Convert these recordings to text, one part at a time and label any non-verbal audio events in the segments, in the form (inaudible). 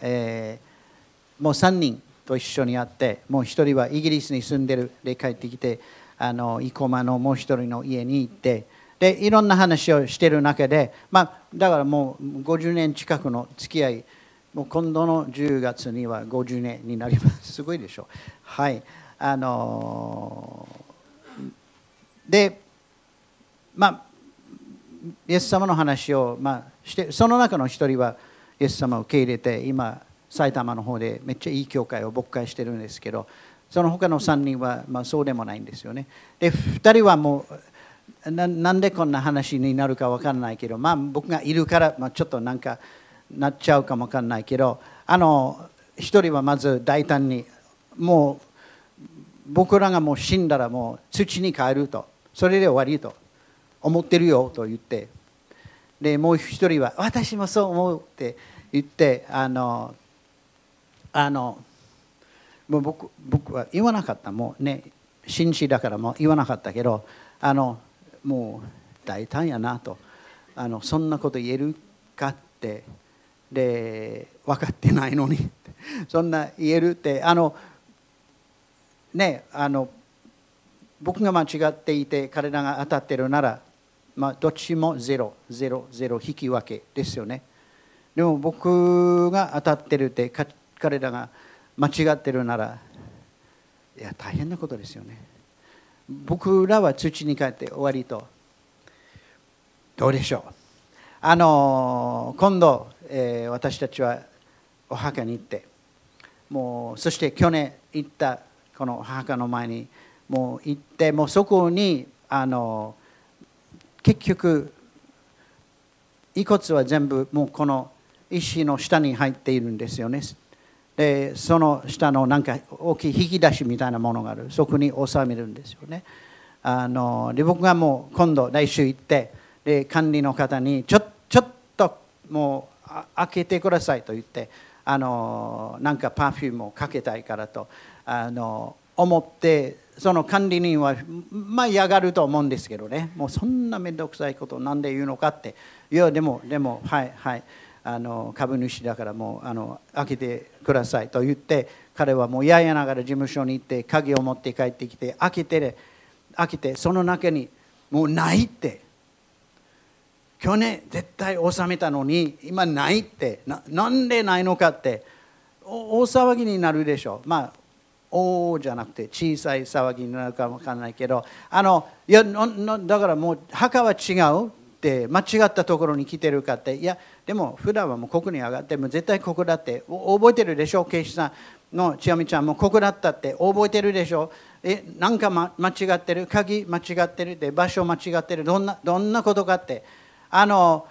えー、もう3人と一緒に会ってもう1人はイギリスに住んでるで帰ってきてあの生駒のもう1人の家に行ってでいろんな話をしてる中で、まあ、だからもう50年近くの付き合いもう今度の10月には50年になります。(laughs) すごいでしょ。はい。あのでまあイエス様の話を、まあ、してその中の一人はイエス様を受け入れて今埼玉の方でめっちゃいい教会を牧会してるんですけどその他の3人は、ま、そうでもないんですよね。で2人はもうなんでこんな話になるか分からないけど、まあ、僕がいるから、まあ、ちょっとなんかなっちゃうかも分からないけどあの1人はまず大胆にもう僕らがもう死んだらもう土に帰るとそれで終わりと思ってるよと言ってでもう一人は私もそう思うって言ってあのあのもう僕僕は言わなかった。もうね紳士だからもう言わなかったけどあのもう大胆やなと。あのそんなこと言えるかってで分かってないのに (laughs) そんな言えるってあのねあの僕が間違っていて彼らが当たってるならまあ、どっちもゼロ、ゼロ、ゼロ、引き分けですよね。でも僕が当たってるって彼らが間違ってるなら、いや、大変なことですよね。僕らは土に帰って終わりと。どうでしょう。あの今度、えー、私たちはお墓に行って、もうそして去年行ったこのお墓の前にもう行って、もうそこにあの結局遺骨は全部もうこの石の下に入っているんですよね。でその下のなんか大きい引き出しみたいなものがある。そこに収めるんですよね。あので僕がもう今度来週行ってで管理の方にちょちょっともう開けてくださいと言ってあのなんかパフュームをかけたいからとあの思ってその管理人はまあ嫌がると思うんですけどね。もうそんな面倒くさいことを何で言うのかって。いやでもでもはいはい。あの株主だからもうあの開けてくださいと言って彼はもう嫌々ながら事務所に行って鍵を持って帰ってきて開けて開けてその中にもうないって。去年絶対納めたのに今ないって。ななんでないのかって。大騒ぎになるでしょう。まあおおじゃなくて小さい騒ぎになるかもわからないけどあのいやだからもう墓は違うって間違ったところに来てるかっていやでも普段はもうここに上がっても絶対ここだって覚えてるでしょ警視さんの千代美ちゃんもここだったって覚えてるでしょえなんか、ま、間違ってる？鍵間違ってる？って場所間違ってる？どんなどんなことかって。あの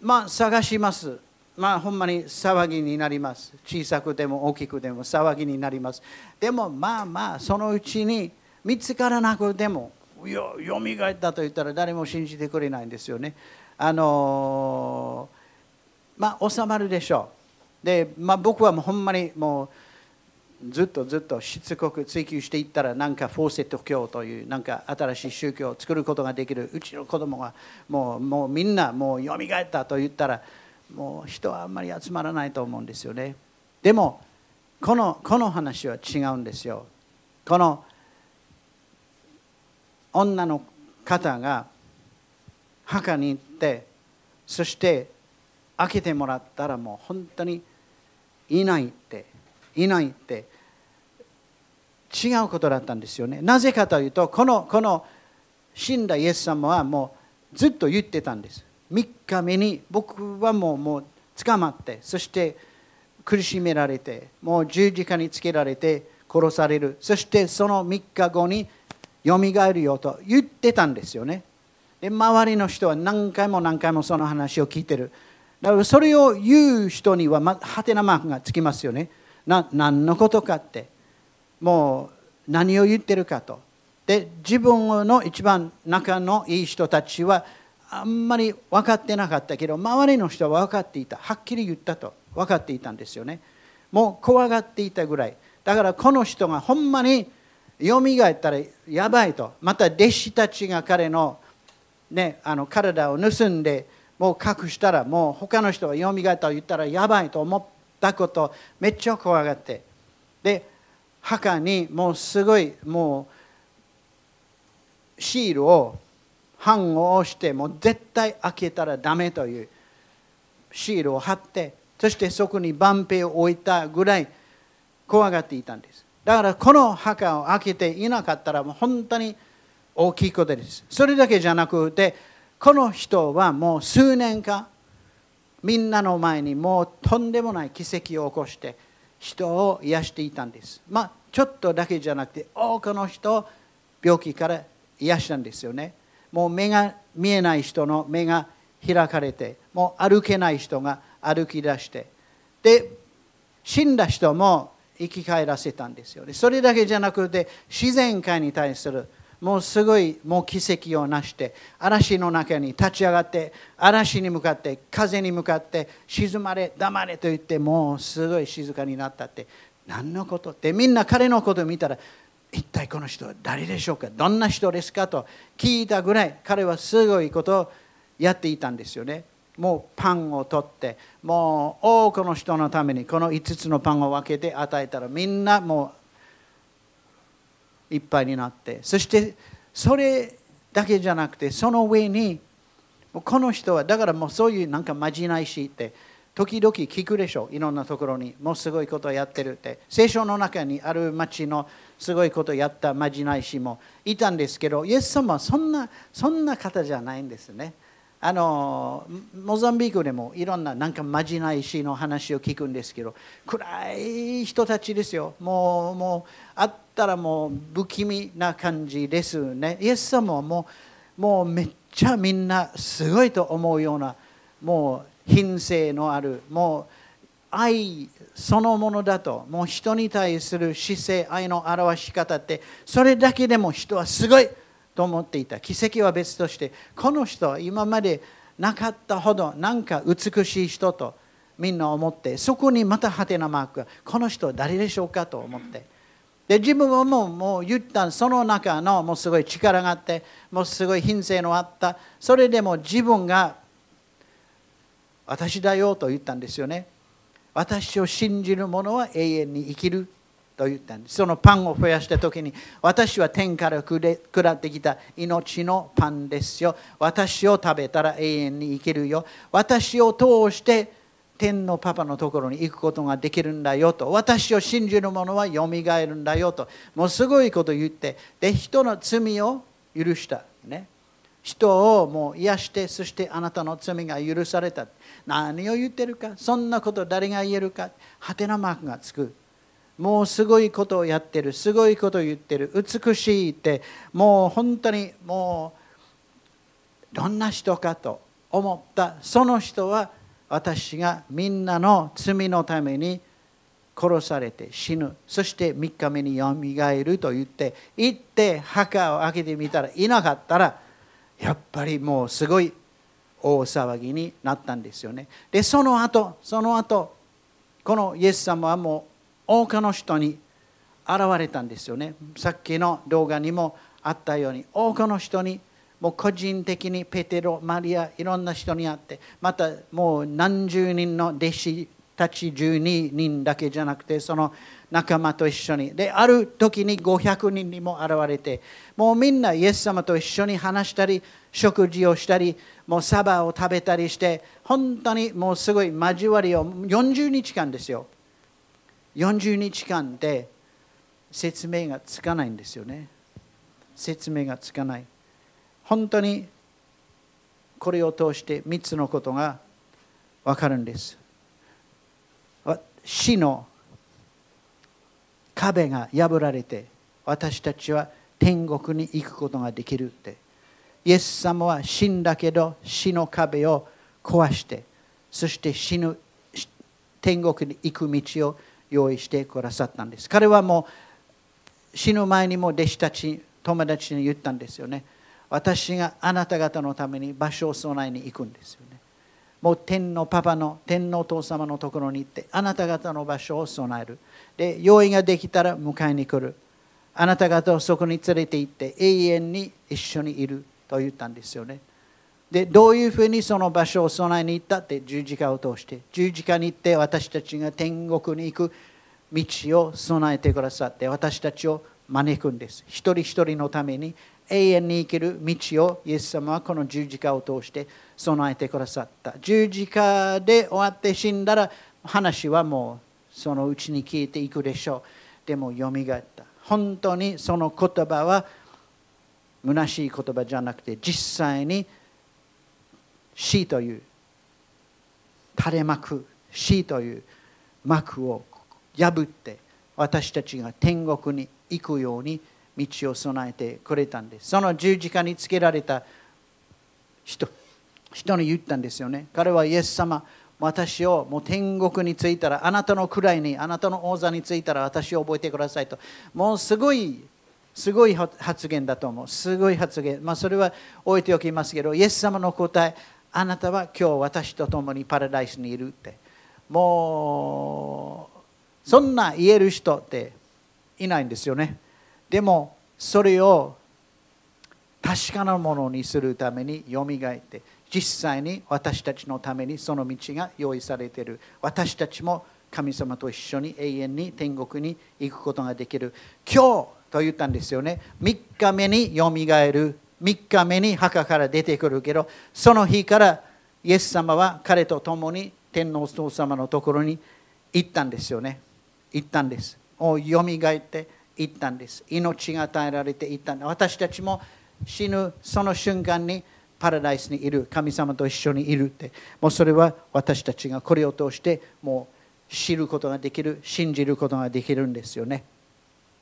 まあ探します。まあほんまに騒ぎになります。小さくても大きくても騒ぎになります。でもまあまあそのうちに見つからなくてもいやよみがえったと言ったら誰も信じてくれないんですよね。あのまあ収まるでしょう。で、まあ、僕はもうほんまにもうずっとずっとしつこく追求していったらなんかフォーセット教というなんか新しい宗教を作ることができる。うちの子供がもうもうみんなもうよみがえったと言ったらもう人はあんまり集まらないと思うんですよね。でもこのこの話は違うんですよ。この女の方が墓に行ってそして開けてもらったらもう本当にいないっていないって違うことだったんですよね。なぜかというとこのこの死んだイエス様はもうずっと言ってたんです。3日目に僕はもうもう捕まってそして苦しめられてもう十字架につけられて殺される。そしてその3日後によみがえるよと言ってたんですよね。で周りの人は何回も何回もその話を聞いてる。だからそれを言う人にははてなマークがつきますよね。な何のことかって。もう何を言ってるかと。で自分の一番仲のいい人たちはあんまり分かってなかったけど周りの人は分かっていた。はっきり言ったと。分かっていたんですよね。もう怖がっていたぐらい。だからこの人がほんまによみがえったらやばいと。また弟子たちが彼の,、ね、あの体を盗んでもう隠したらもう他の人はよみがえったと言ったらやばいと思ったこと。めっちゃ怖がって。で墓にもうすごいもうシールを版を押してもう絶対開けたらダメというシールを貼ってそしてそこに万兵を置いたぐらい怖がっていたんです。だからこの墓を開けていなかったらもう本当に大きいことです。それだけじゃなくてこの人はもう数年間みんなの前にもうとんでもない奇跡を起こして人を癒していたんです。まあちょっとだけじゃなくて多くの人を病気から癒したんですよね。もう目が見えない人の目が開かれてもう歩けない人が歩き出してで死んだ人も生き返らせたんですよね。それだけじゃなくて自然界に対するもうすごいもう奇跡を成して嵐の中に立ち上がって嵐に向かって風に向かって静まれ黙れと言ってもうすごい静かになったって何のことってみんな彼のことを見たら一体この人は誰でしょうか？どんな人ですか？と聞いたぐらい彼はすごいことをやっていたんですよね。もうパンを取ってもう多くの人のためにこの5つのパンを分けて与えたらみんなもういっぱいになってそしてそれだけじゃなくてその上にこの人はだからもうそういうなんかまじないしって時々聞くでしょいろんなところにもうすごいことをやってるって。聖書の中にある町のすごいことやったまじないしもいたんですけどイエス様はそんなそんな方じゃないんですねあのモザンビークでもいろんななんかまじないしの話を聞くんですけど暗い人たちですよもうもうあったらもう不気味な感じですねイエス様はもうもうめっちゃみんなすごいと思うようなもう品性のあるもう愛そのものだともう人に対する姿勢愛の表し方ってそれだけでも人はすごいと思っていた。奇跡は別としてこの人は今までなかったほどなんか美しい人とみんな思ってそこにまたハテナマーク。がこの人は誰でしょうかと思って。で自分はもうもう言ったその中のもうすごい力があってもうすごい品性のあった。それでも自分が私だよと言ったんですよね。私を信じる者は永遠に生きる。と言ったんです。そのパンを増やした時に私は天から下ってきた命のパンですよ。私を食べたら永遠に生きるよ。私を通して天のパパのところに行くことができるんだよと。私を信じる者はよみがえるんだよと。もうすごいこと言ってで人の罪を許した。ね。人をもう癒してそしてあなたの罪が許された。何を言ってるか。そんなこと誰が言えるか。はてなマークがつく。もうすごいことをやってる。すごいことを言ってる。美しいって。もう本当にもうどんな人かと思った。その人は私がみんなの罪のために殺されて死ぬ。そして3日目によみがえると言って行って墓を開けてみたらいなかったらやっぱりもうすごい大騒ぎになったんですよね。でその後その後このイエス様はもう多くの人に現れたんですよね。さっきの動画にもあったように多くの人にもう個人的にペテロマリアいろんな人に会ってまたもう何十人の弟子たち12人だけじゃなくてその仲間と一緒に。である時に500人にも現れてもうみんなイエス様と一緒に話したり食事をしたりもうサバを食べたりして本当にもうすごい交わりを40日間ですよ。40日間で説明がつかないんですよね。説明がつかない。本当にこれを通して3つのことが分かるんです。死の壁が破られて私たちは天国に行くことができるって。イエス様は死んだけど死の壁を壊してそして死ぬ天国に行く道を用意してくださったんです。彼はもう死ぬ前にも弟子たち友達に言ったんですよね。私があなた方のために場所を備えに行くんですよね。もう天のパパの天のお父様のところに行ってあなた方の場所を備える。で用意ができたら迎えに来る。あなた方をそこに連れて行って永遠に一緒にいる。と言ったんですよね。でどういうふうにその場所を備えに行ったって十字架を通して十字架に行って私たちが天国に行く。道を備えてくださって私たちを招くんです。一人一人のために永遠に生きる道をイエス様はこの十字架を通して備えてくださった。十字架で終わって死んだら話はもうそのうちに消えていくでしょう。でもよみがえった。本当にその言葉は虚しい言葉じゃなくて実際に死という垂れ幕死という幕を破って私たちが天国に行くように道を備えてくれたんです。その十字架につけられた人。人に言ったんですよね。彼はイエス様私をもう天国に着いたらあなたの位にあなたの王座に着いたら私を覚えてくださいと。もうすごいすごい発言だと思う。すごい発言。まあそれは置いておきますけどイエス様の答えあなたは今日私と共にパラダイスにいるって。もうそんな言える人っていないんですよね。でもそれを確かなものにするためによみがえって実際に私たちのためにその道が用意されている。私たちも神様と一緒に永遠に天国に行くことができる。今日と言ったんですよね。3日目によみがえる。3日目に墓から出てくるけどその日からイエス様は彼と共に天皇父様のところに行ったんですよね。行ったんです。をよみがえって行ったんです。命が与えられて行ったんです私たちも死ぬその瞬間にパラダイスにいる神様と一緒にいるって。もうそれは私たちがこれを通してもう知ることができる信じることができるんですよね。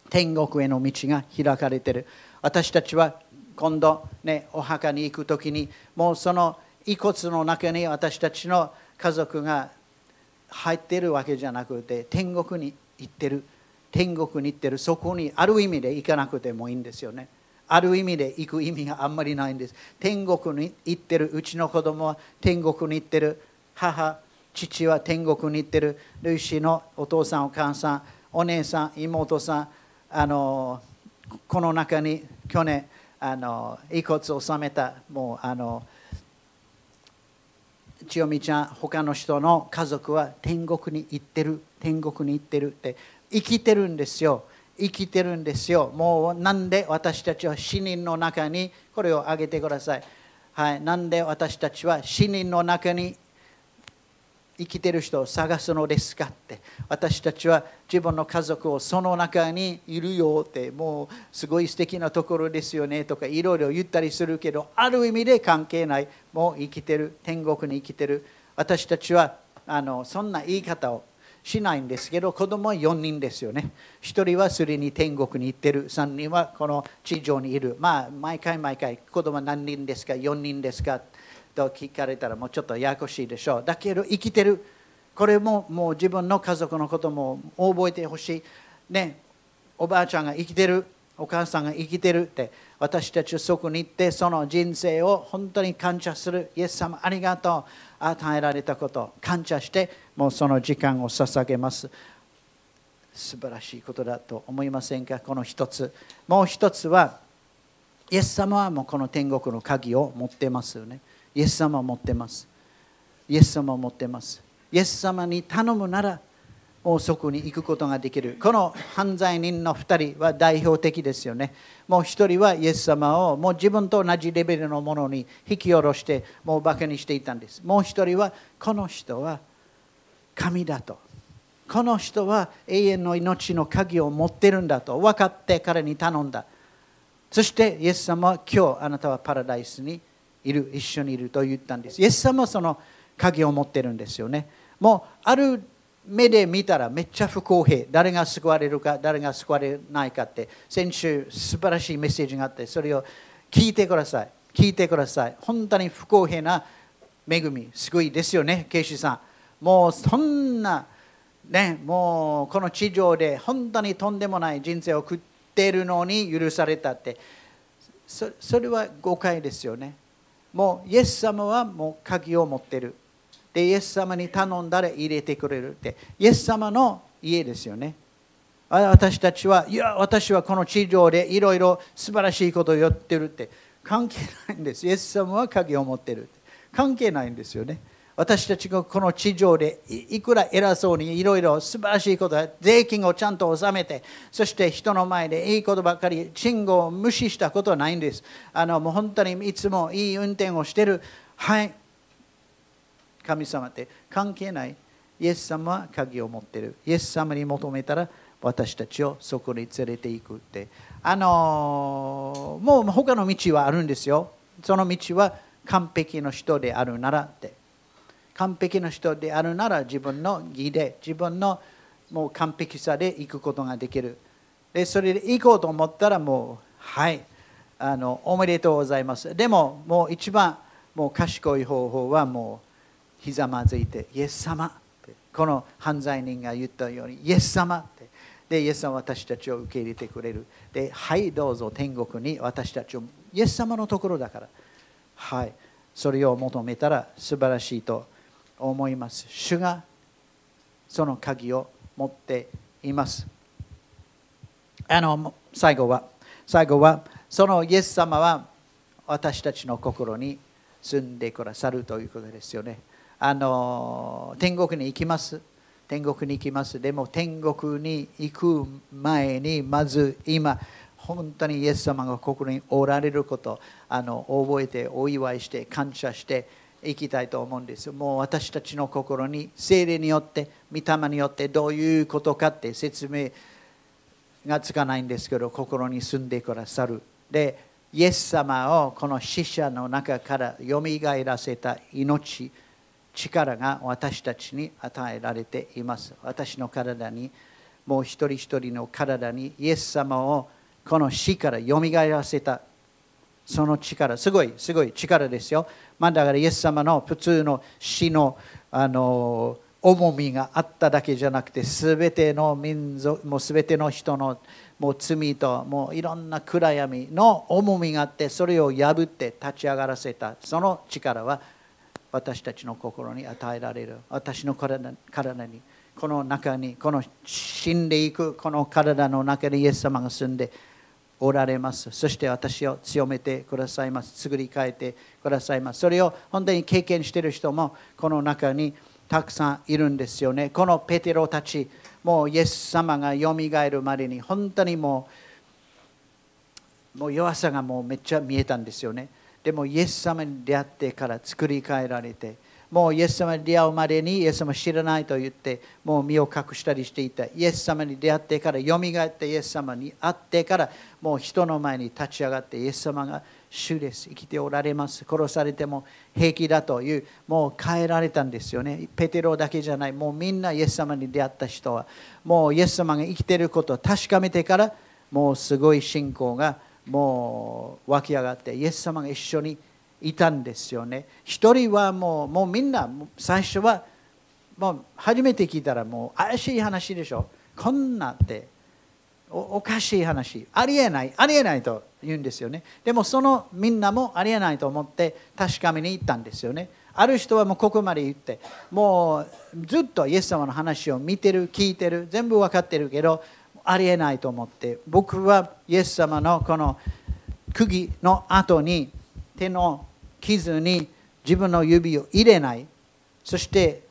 天国への道が開かれてる。私たちは今度ねお墓に行く時にもうその遺骨の中に私たちの家族が入ってるわけじゃなくて天国に行ってる。天国に行ってる。そこにある意味で行かなくてもいいんですよね。ある意味で行く意味があんまりないんです。天国に行ってるうちの子供は天国に行ってる母父は天国に行ってる。ルイシーのお父さんお母さんお姉さん妹さんあのこの中に去年あの遺骨を納めたもうあの千代美ちゃん他の人の家族は天国に行ってる天国に行ってるって生きてるんですよ。生きてるんですよ。もうなんで私たちは死人の中にこれを挙げてください。はい。なんで私たちは死人の中に生きてる人を探すのですかって。私たちは自分の家族をその中にいるよってもうすごい素敵なところですよね。とかいろいろ言ったりするけどある意味で関係ない。もう生きてる。天国に生きてる。私たちはあのそんな言い方をしないんですけど子供は4人ですよね。1人はすでに天国に行ってる。3人はこの地上にいる。まあ毎回毎回子供何人ですか4人ですかと聞かれたらもうちょっとややこしいでしょう。だけど生きてる。これももう自分の家族のことも覚えてほしい。ねおばあちゃんが生きてる。お母さんが生きてるって私たちそこに行ってその人生を本当に感謝するイエス様ありがとう与えられたこと感謝してもうその時間を捧げます。素晴らしいことだと思いませんか？この一つ。もう一つはイエス様はもうこの天国の鍵を持ってますよね。イエス様を持ってます。イエス様を持ってます。イエス様に頼むならそこに行くことができる。この犯罪人の2人は代表的ですよね。もう1人はイエス様をもう自分と同じレベルのものに引き下ろしてもうバカにしていたんです。もう1人はこの人は神だと。この人は永遠の命の鍵を持ってるんだと。分かって彼に頼んだ。そしてイエス様は今日あなたはパラダイスにいる。一緒にいると言ったんです。イエス様はその鍵を持ってるんですよね。もうある目で見たらめっちゃ不公平。誰が救われるか誰が救われないかって。先週素晴らしいメッセージがあってそれを聞いてください。聞いてください。本当に不公平な恵み救いですよねケイシーさん。もうそんなねもうこの地上で本当にとんでもない人生を送っているのに許されたって。それは誤解ですよね。もうイエス様はもう鍵を持ってる。でイエス様に頼んだら入れてくれるって。イエス様の家ですよね。私たちはいや私はこの地上でいろいろ素晴らしいことをやってるって。関係ないんです。イエス様は鍵を持ってる関係ないんですよね。私たちがこの地上でいくら偉そうにいろいろ素晴らしいこと税金をちゃんと納めてそして人の前でいいことばっかり信号を無視したことはないんです。あのもう本当にいつもいい運転をしてる。はい。神様って関係ない。イエス様は鍵を持ってる。イエス様に求めたら私たちをそこに連れていくって。あのもう他の道はあるんですよ。その道は完璧の人であるならって。完璧な人であるなら自分の義で自分のもう完璧さで行くことができる。でそれで行こうと思ったらもうはい。あのおめでとうございます。でももう一番もう賢い方法はもうひざまずいてイエス様この犯罪人が言ったようにイエス様ってでイエス様は私たちを受け入れてくれる。ではいどうぞ天国に私たちをイエス様のところだから。はいそれを求めたら素晴らしいと思います。主がその鍵を持っています。あの最後は最後はそのイエス様は私たちの心に住んでくださるということですよね。あの天国に行きます。天国に行きます。でも天国に行く前にまず今本当にイエス様がここにおられることあの覚えてお祝いして感謝していきたいと思うんです。もう私たちの心に精霊によって御霊によってどういうことかって説明がつかないんですけど心に住んでくださる。でイエス様をこの死者の中からよみがえらせた命。力が私たちに与えられています。私の体にもう一人一人の体にイエス様をこの死からよみがえらせた。その力すごいすごい力ですよ。まあ、だからイエス様の普通の死のあの重みがあっただけじゃなくて全ての民族もう全ての人のもう罪ともういろんな暗闇の重みがあってそれを破って立ち上がらせた。その力は私たちの心に与えられる私の体にこの中にこの死んでいくこの体の中にイエス様が住んでおられます。そして私を強めてくださいます。作り変えてくださいます。それを本当に経験している人もこの中にたくさんいるんですよね。このペテロたち、もうイエス様がよみがえるまでに本当にもうもう弱さがもうめっちゃ見えたんですよね。でもイエス様に出会ってから作り変えられてもうイエス様に出会うまでにイエス様知らないと言ってもう身を隠したりしていた。イエス様に出会ってからよみがえってイエス様に会ってからもう人の前に立ち上がってイエス様が主です。生きておられます。殺されても平気だというもう変えられたんですよね。ペテロだけじゃない。もうみんなイエス様に出会った人は。もうイエス様が生きていることを確かめてからもうすごい信仰がもう湧き上がってイエス様が一緒にいたんですよね。一人はもうもうみんな最初はもう初めて聞いたらもう怪しい話でしょ。こんなっておかしい話ありえないありえないと言うんですよね。でもそのみんなもありえないと思って確かめに行ったんですよね。ある人はもうここまで言ってもうずっとイエス様の話を見てる聞いてる全部分かってるけどありえないと思って僕はイエス様のこの釘の後に手の傷に自分の指を入れないそして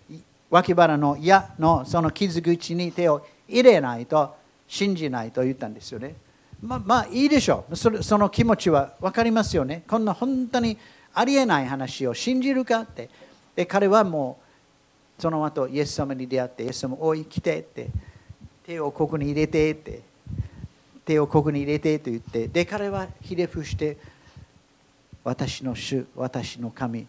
脇腹の矢のその傷口に手を入れないと信じないと言ったんですよね。まあ、まあいいでしょうそその気持ちは分かりますよね。こんな本当にありえない話を信じるかってで彼はもうその後イエス様に出会ってイエス様おい来てって手をここに入れてって。手をここに入れてと言って。で彼はひれ伏して私の主私の神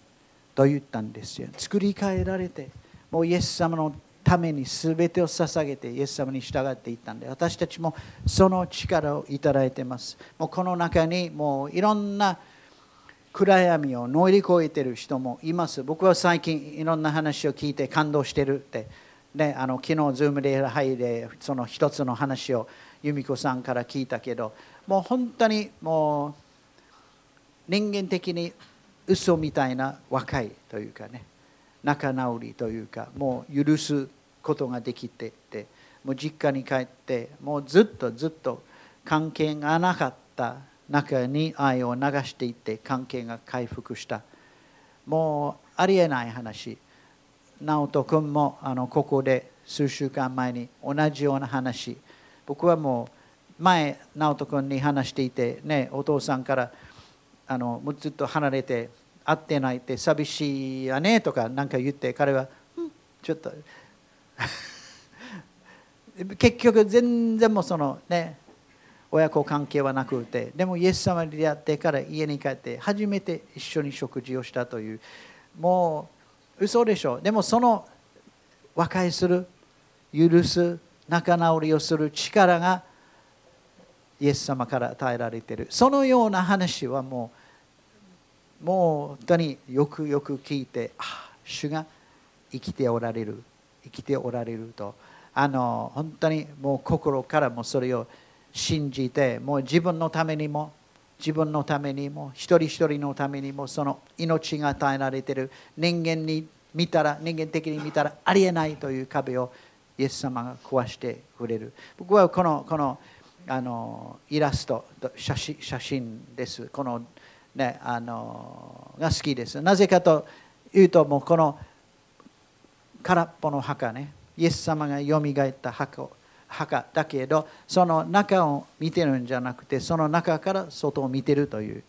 と言ったんですよ。作り変えられてもうイエス様のために全てを捧げてイエス様に従っていったんで私たちもその力をいただいてます。もうこの中にもういろんな暗闇を乗り越えてる人もいます。僕は最近いろんな話を聞いて感動してるってね、あの昨日、ズームで入ってその一つの話を由美子さんから聞いたけどもう本当にもう人間的に嘘みたいな若いというかね仲直りというかもう許すことができててもう実家に帰ってもうずっとずっと関係がなかった中に愛を流していって関係が回復した。もうありえない話。直人君もあのここで数週間前に同じような話。僕はもう前直人君に話していてねお父さんからあのもうずっと離れて会ってないって寂しいやねとか何か言って彼は、うん、ちょっと。(laughs) 結局全然もそのね親子関係はなくてでもイエス様に出会ってから家に帰って初めて一緒に食事をしたという。もう嘘でしょ。でもその和解する許す仲直りをする力がイエス様から与えられている。そのような話はもうもう本当によくよく聞いてああ主が生きておられる生きておられると。あの本当にもう心からもそれを信じてもう自分のためにも自分のためにも一人一人のためにもその命が与えられている。人間に見たら人間的に見たらありえないという壁をイエス様が壊してくれる。僕はこのこのあのイラスト写真写真です。このねあのが好きです。なぜかというともうこの空っぽの墓ね。イエス様がよみがえった墓墓だけどその中を見てるんじゃなくてその中から外を見てるという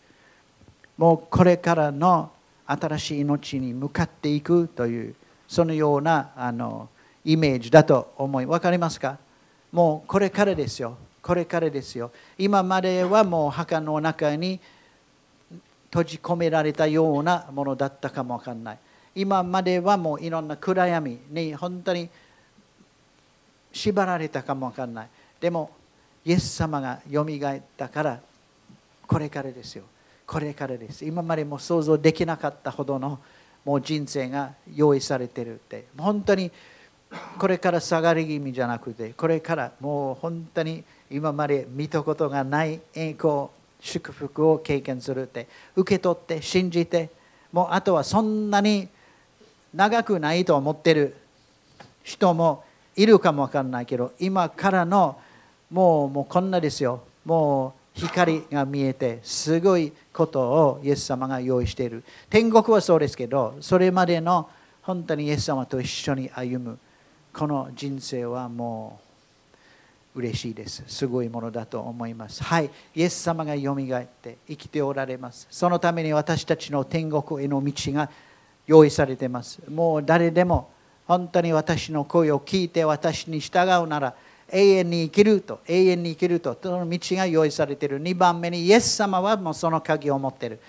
もうこれからの新しい命に向かっていくというそのようなあのイメージだと思い分かりますか？もうこれからですよ。これからですよ。今まではもう墓の中に閉じ込められたようなものだったかも分かんない。今まではもういろんな暗闇に本当に縛られたかも分かんない。でもイエス様がよみがえったからこれからですよ。これからです。今までも想像できなかったほどのもう人生が用意されてるって。本当にこれから下がり気味じゃなくてこれからもう本当に今まで見たことがない栄光祝福を経験するって受け取って信じてもうあとはそんなに長くないと思ってる人もいるかもわかんないけど今からのもうもうこんなですよ。もう光が見えてすごいことをイエス様が用意している。天国はそうですけどそれまでの本当にイエス様と一緒に歩むこの人生はもう嬉しいです。すごいものだと思います。はい。イエス様がよみがえって生きておられます。そのために私たちの天国への道が用意されています。もう誰でも本当に私の声を聞いて私に従うなら永遠に生きると永遠に生きるとその道が用意されている。2番目にイエス様はもうその鍵を持っている。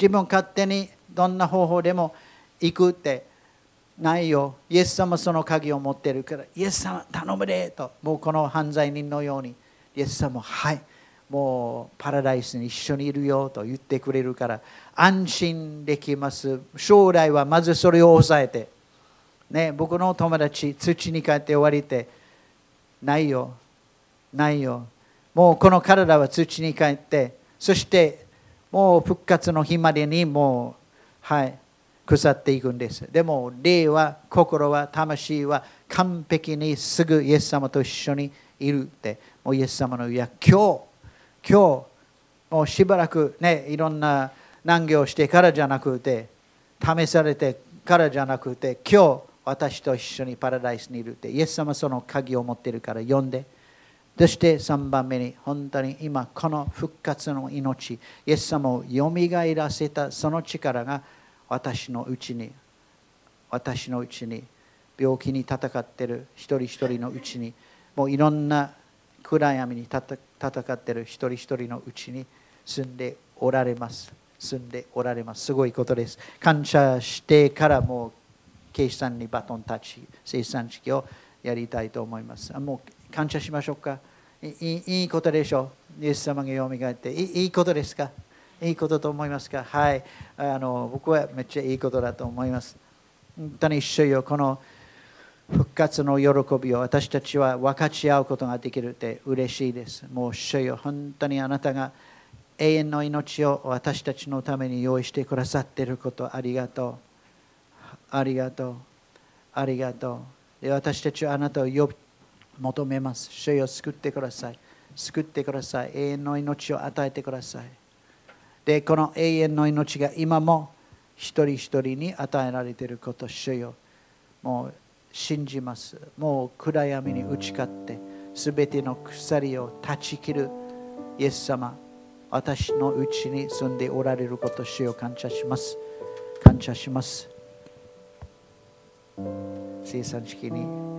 自分勝手にどんな方法でも行くってないよ。イエス様その鍵を持っているからイエス様頼むでともうこの犯罪人のように。イエス様はいもうパラダイスに一緒にいるよと言ってくれるから安心できます。将来はまずそれを抑えて。ね、僕の友達、土に帰って終わりて、ないよ、ないよ。もうこの体は土に帰って、そしてもう復活の日までにもう、はい、腐っていくんです。でも、霊は、心は、魂は完璧にすぐイエス様と一緒にいるって、もうイエス様のいや、今日、今日、もうしばらくね、いろんな難行してからじゃなくて、試されてからじゃなくて、今日、私と一緒にパラダイスにいるってイエス様その鍵を持っているから呼んで。そして3番目に本当に今この復活の命イエス様をよみがえらせたその力が私のうちに私のうちに病気に戦っている一人一人のうちにもういろんな暗闇に戦っている一人一人のうちに住んでおられます。住んでおられます。すごいことです。感謝してからもう計算にバトンタッチ生産式をやりたいと思います。もう感謝しましょうか。いいいことでしょう。イエス様がよみがえって。いいいことですか？いいことと思いますか？はい。あの僕はめっちゃいいことだと思います。本当に一緒よ。この復活の喜びを私たちは分かち合うことができるって嬉しいです。もう主よ。本当にあなたが永遠の命を私たちのために用意してくださっていることありがとう。ありがとう。ありがとう。で私たちはあなたを呼び求めます。主よ救ってください。救ってください永遠の命を与えてくださいでこの永遠の命が今も一人一人に与えられていること主よもう信じますもう暗闇に打ち勝ってすべての鎖を断ち切るイエス様私のうちに住んでおられること主を感謝します感謝します生産式に